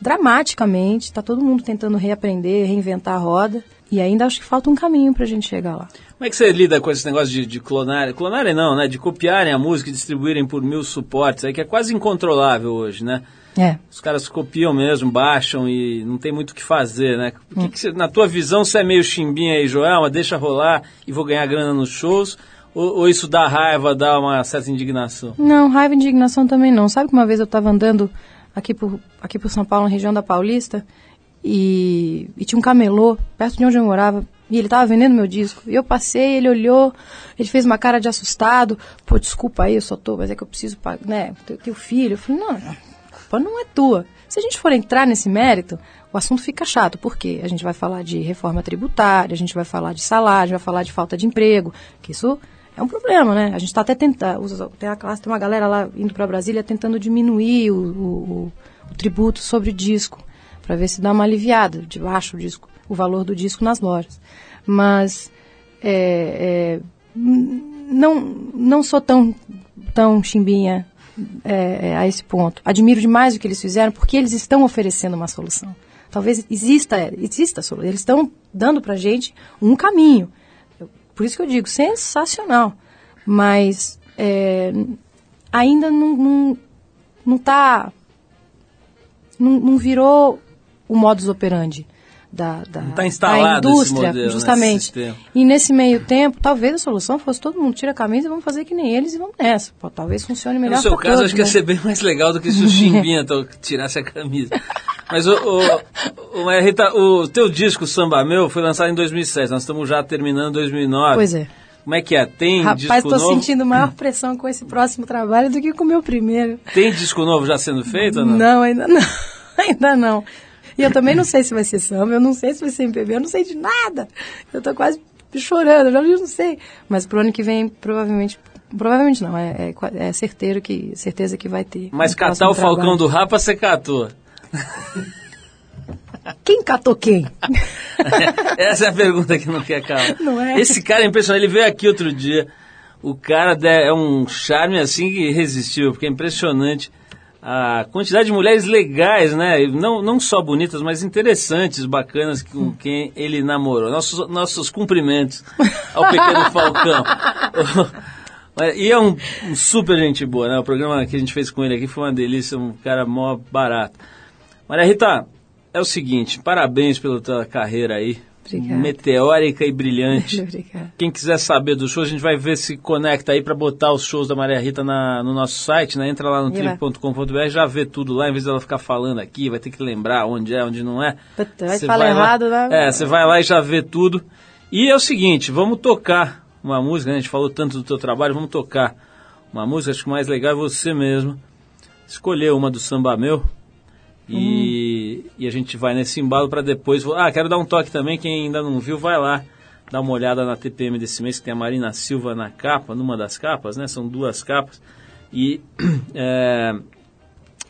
G: dramaticamente, está todo mundo tentando reaprender, reinventar a roda, e ainda acho que falta um caminho pra gente chegar lá.
A: Como é que você lida com esse negócio de, de clonar? Clonarem não, né? De copiarem a música e distribuírem por mil suportes, aí que é quase incontrolável hoje, né?
G: É.
A: Os caras copiam mesmo, baixam e não tem muito o que fazer, né? Que que você- na tua visão, você é meio chimbinha aí, Joel, mas deixa rolar e vou ganhar grana nos shows? Ou, ou isso dá raiva, dá uma certa indignação?
G: Não, raiva e indignação também não. Sabe que uma vez eu estava andando aqui por, aqui por São Paulo, na região da Paulista, e, e tinha um camelô perto de onde eu morava, e ele estava vendendo meu disco. E eu passei, ele olhou, ele fez uma cara de assustado. Pô, desculpa aí, eu só tô, mas é que eu preciso pagar, né? Teu, teu filho. Eu falei, não, não, a culpa não é tua. Se a gente for entrar nesse mérito, o assunto fica chato, porque a gente vai falar de reforma tributária, a gente vai falar de salário, a gente vai falar de falta de emprego, que isso é um problema, né? A gente está até tentando, tem uma classe, tem uma galera lá indo para Brasília tentando diminuir o, o- o- o tributo sobre disco, para ver se dá uma aliviada, de baixo o disco, o valor do disco nas lojas. Mas é, é, não, não sou tão, tão chimbinha é, é, a esse ponto. Admiro demais o que eles fizeram, porque eles estão oferecendo uma solução. Talvez exista, exista a solução. Eles estão dando para gente um caminho. Por isso que eu digo, sensacional. Mas é, ainda não, não, não tá. Não, não virou o modus operandi da, da,
A: tá
G: da indústria,
A: modelo, né,
G: justamente.
A: sistema.
G: E nesse meio tempo, talvez a solução fosse todo mundo tira a camisa e vamos fazer que nem eles e vamos nessa. Pô, talvez funcione melhor
A: No seu caso,
G: todos,
A: acho que ia
G: né?
A: ser bem mais legal do que se o Chimbinha tirasse a camisa. Mas, o, o, o, Rita, o teu disco Samba Meu foi lançado em 2007. Nós estamos já terminando 2009.
G: Pois é.
A: Como é que é? Tem
G: Rapaz, estou sentindo maior pressão com esse próximo trabalho do que com o meu primeiro.
A: Tem disco novo já sendo feito ou não?
G: Não, ainda não. ainda não. E eu também não sei se vai ser samba, eu não sei se vai ser MPB, eu não sei de nada. Eu tô quase chorando, eu já não sei. Mas pro ano que vem, provavelmente, Provavelmente não, é, é, é certeiro que, certeza que vai ter.
A: Mas catar o Falcão
G: trabalho.
A: do Rapa, você catou.
G: Quem catou quem?
A: Essa é a pergunta que não quer calar.
G: Não é?
A: Esse cara é impressionante. Ele veio aqui outro dia. O cara é um charme assim irresistível, porque é impressionante a quantidade de mulheres legais, né? Não, não só bonitas, mas interessantes, bacanas, com quem ele namorou. Nossos, nossos cumprimentos ao pequeno Falcão. E é um, um super gente boa, né? O programa que a gente fez com ele aqui foi uma delícia, um cara mó barato. Maria Rita, é o seguinte, parabéns pela tua carreira aí.
G: Obrigada.
A: Meteórica e brilhante.
G: Obrigada.
A: Quem quiser saber dos shows, a gente vai ver se conecta aí para botar os shows da Maria Rita na- no nosso site, né? Entra lá no
G: E
A: trip.com.br, já vê tudo lá, em vez dela ficar falando aqui, vai ter que lembrar onde é, onde não é.
G: Puta, vai
A: Você
G: falar
A: vai lá-
G: errado, né?
A: É, você vai lá e já vê tudo. E é o seguinte, vamos tocar uma música, né? a gente falou tanto do teu trabalho, vamos tocar uma música, acho que o mais legal é você mesmo. Escolher uma do Samba Meu. E, e a gente vai nesse embalo para depois. Ah, quero dar um toque também. Quem ainda não viu, vai lá. Dá uma olhada na TPM desse mês, que tem a Marina Silva na capa, numa das capas, né? São duas capas. E, é,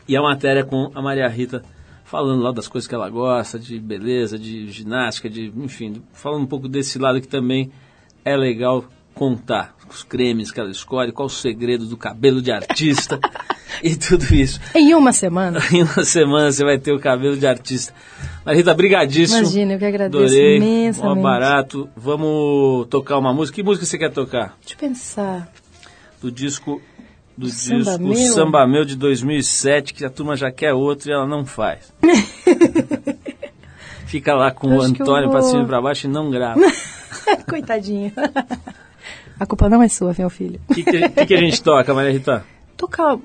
A: e a matéria com a Maria Rita falando lá das coisas que ela gosta, de beleza, de ginástica, de, enfim, falando um pouco desse lado que também é legal contar. Os cremes que ela escolhe, qual o segredo do cabelo de artista e tudo isso.
G: Em uma semana.
A: Em uma semana você vai ter o cabelo de artista. Mas Rita, brigadíssimo.
G: Imagina, eu que agradeço
A: Adorei.
G: imensamente.
A: Barato. Vamos tocar uma música. Que música você quer tocar?
G: Deixa eu pensar.
A: Do disco do
G: Samba
A: disco
G: Meu?
A: Samba Meu de 2007, que a turma já quer outro e ela não faz. Fica lá com o Antônio pra
G: vou-
A: cima e pra baixo e não grava.
G: Coitadinha. A culpa não é sua, meu filho.
A: O que, que, que que a gente toca, Maria Rita?
G: Tocar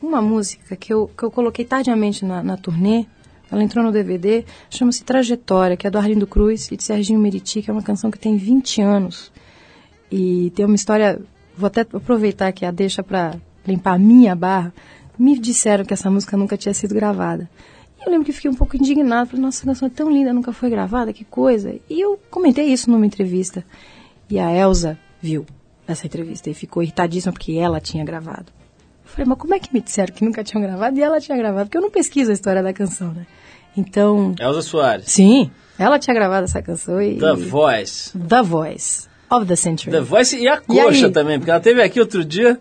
G: uma música que eu, que eu coloquei tardiamente na, na turnê. Ela entrou no DVD, chama-se Trajetória, que é do Arlindo Cruz e de Serginho Meriti, que é uma canção que tem 20 anos. E tem uma história, vou até aproveitar aqui a deixa para limpar a minha barra. Me disseram que essa música nunca tinha sido gravada. E eu lembro que fiquei um pouco indignada, falei, nossa, essa canção é tão linda, nunca foi gravada, que coisa. E eu comentei isso numa entrevista. E a Elsa viu essa entrevista e ficou irritadíssima porque ela tinha gravado. Eu falei, mas como é que me disseram que nunca tinham gravado e ela tinha gravado? Porque eu não pesquiso a história da canção, né? Então,
A: Elza Soares.
G: sim, ela tinha gravado essa canção e...
A: The Voice.
G: The Voice of the Century.
A: The Voice e a
G: E
A: coxa
G: aí?
A: também, porque ela teve aqui outro dia,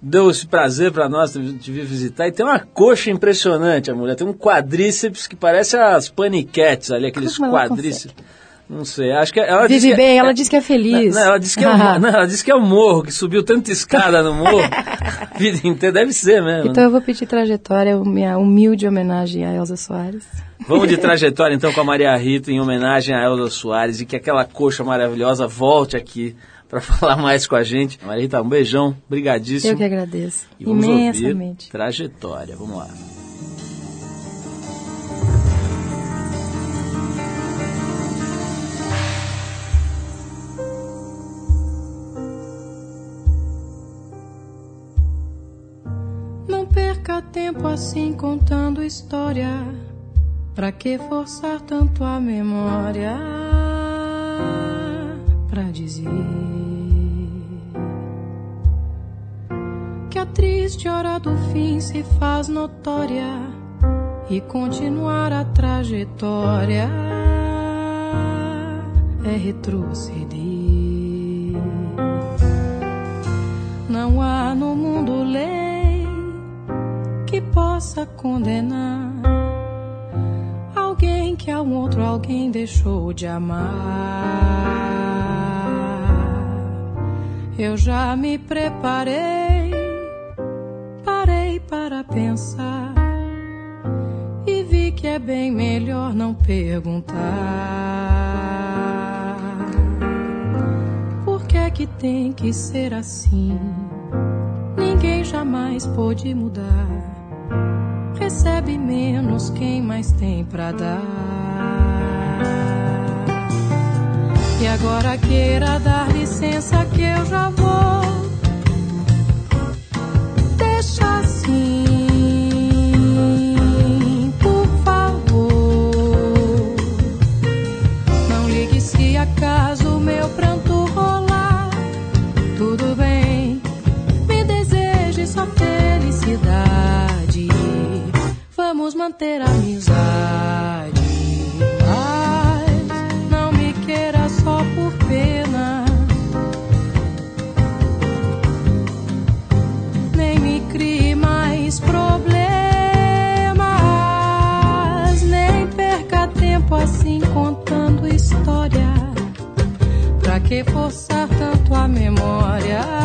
A: deu esse prazer pra nós de vir visitar, e tem uma coxa impressionante a mulher, tem um quadríceps que parece as paniquetes ali, aqueles quadríceps. Não sei, acho que ela
G: Vive
A: disse que-
G: bem, ela disse que é feliz.
A: Não, ela disse que é o, não, ela disse que é o morro, que subiu tanta escada no morro. a vida inteira, deve ser mesmo.
G: Então
A: né?
G: eu vou pedir trajetória, minha humilde homenagem a Elza Soares.
A: Vamos de trajetória então com a Maria Rita em homenagem a Elza Soares e que aquela coxa maravilhosa volte aqui para falar mais com a gente. Maria Rita, um beijão, brigadíssimo.
G: Eu que agradeço.
A: E vamos
G: Imensamente.
A: trajetória. Vamos lá.
G: Tempo assim contando história. Pra que forçar tanto a memória? Pra dizer que a triste hora do fim se faz notória e continuar a trajetória é retroceder. Não há no mundo lei possa condenar alguém que a um outro alguém deixou de amar. Eu já me preparei, parei para pensar e vi que é bem melhor não perguntar. Por que é que tem que ser assim? Ninguém jamais pôde mudar. Recebe menos quem mais tem pra dar. E agora queira dar licença que eu já vou. Deixa assim, por favor. Não ligue se acaso meu pranto manter a amizade. Mas não me queira só por pena. Nem me crie mais problemas. Nem perca tempo assim contando história. Pra que forçar tanto a memória?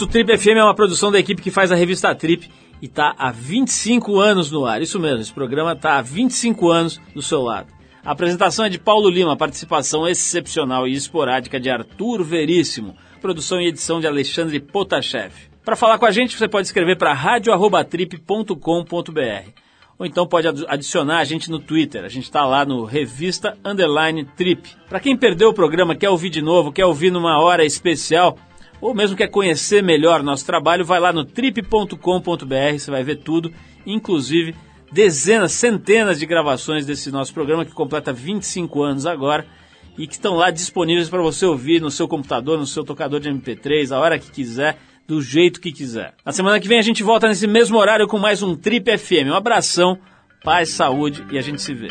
A: Isso. Trip FM é uma produção da equipe que faz a revista Trip e está há 25 anos no ar. Isso mesmo, esse programa está há 25 anos do seu lado. A apresentação é de Paulo Lima, participação excepcional e esporádica de Arthur Veríssimo, produção e edição de Alexandre Potashev. Para falar com a gente, você pode escrever para radio@trip.com.br ou então pode adicionar a gente no Twitter. A gente está lá no Revista Underline Trip. Para quem perdeu o programa, quer ouvir de novo, quer ouvir numa hora especial, ou mesmo quer conhecer melhor nosso trabalho, vai lá no trip.com.br, você vai ver tudo, inclusive dezenas, centenas de gravações desse nosso programa que completa 25 anos agora e que estão lá disponíveis para você ouvir no seu computador, no seu tocador de MP3, a hora que quiser, do jeito que quiser. Na semana que vem a gente volta nesse mesmo horário com mais um Trip FM. Um abração, paz, saúde e a gente se vê.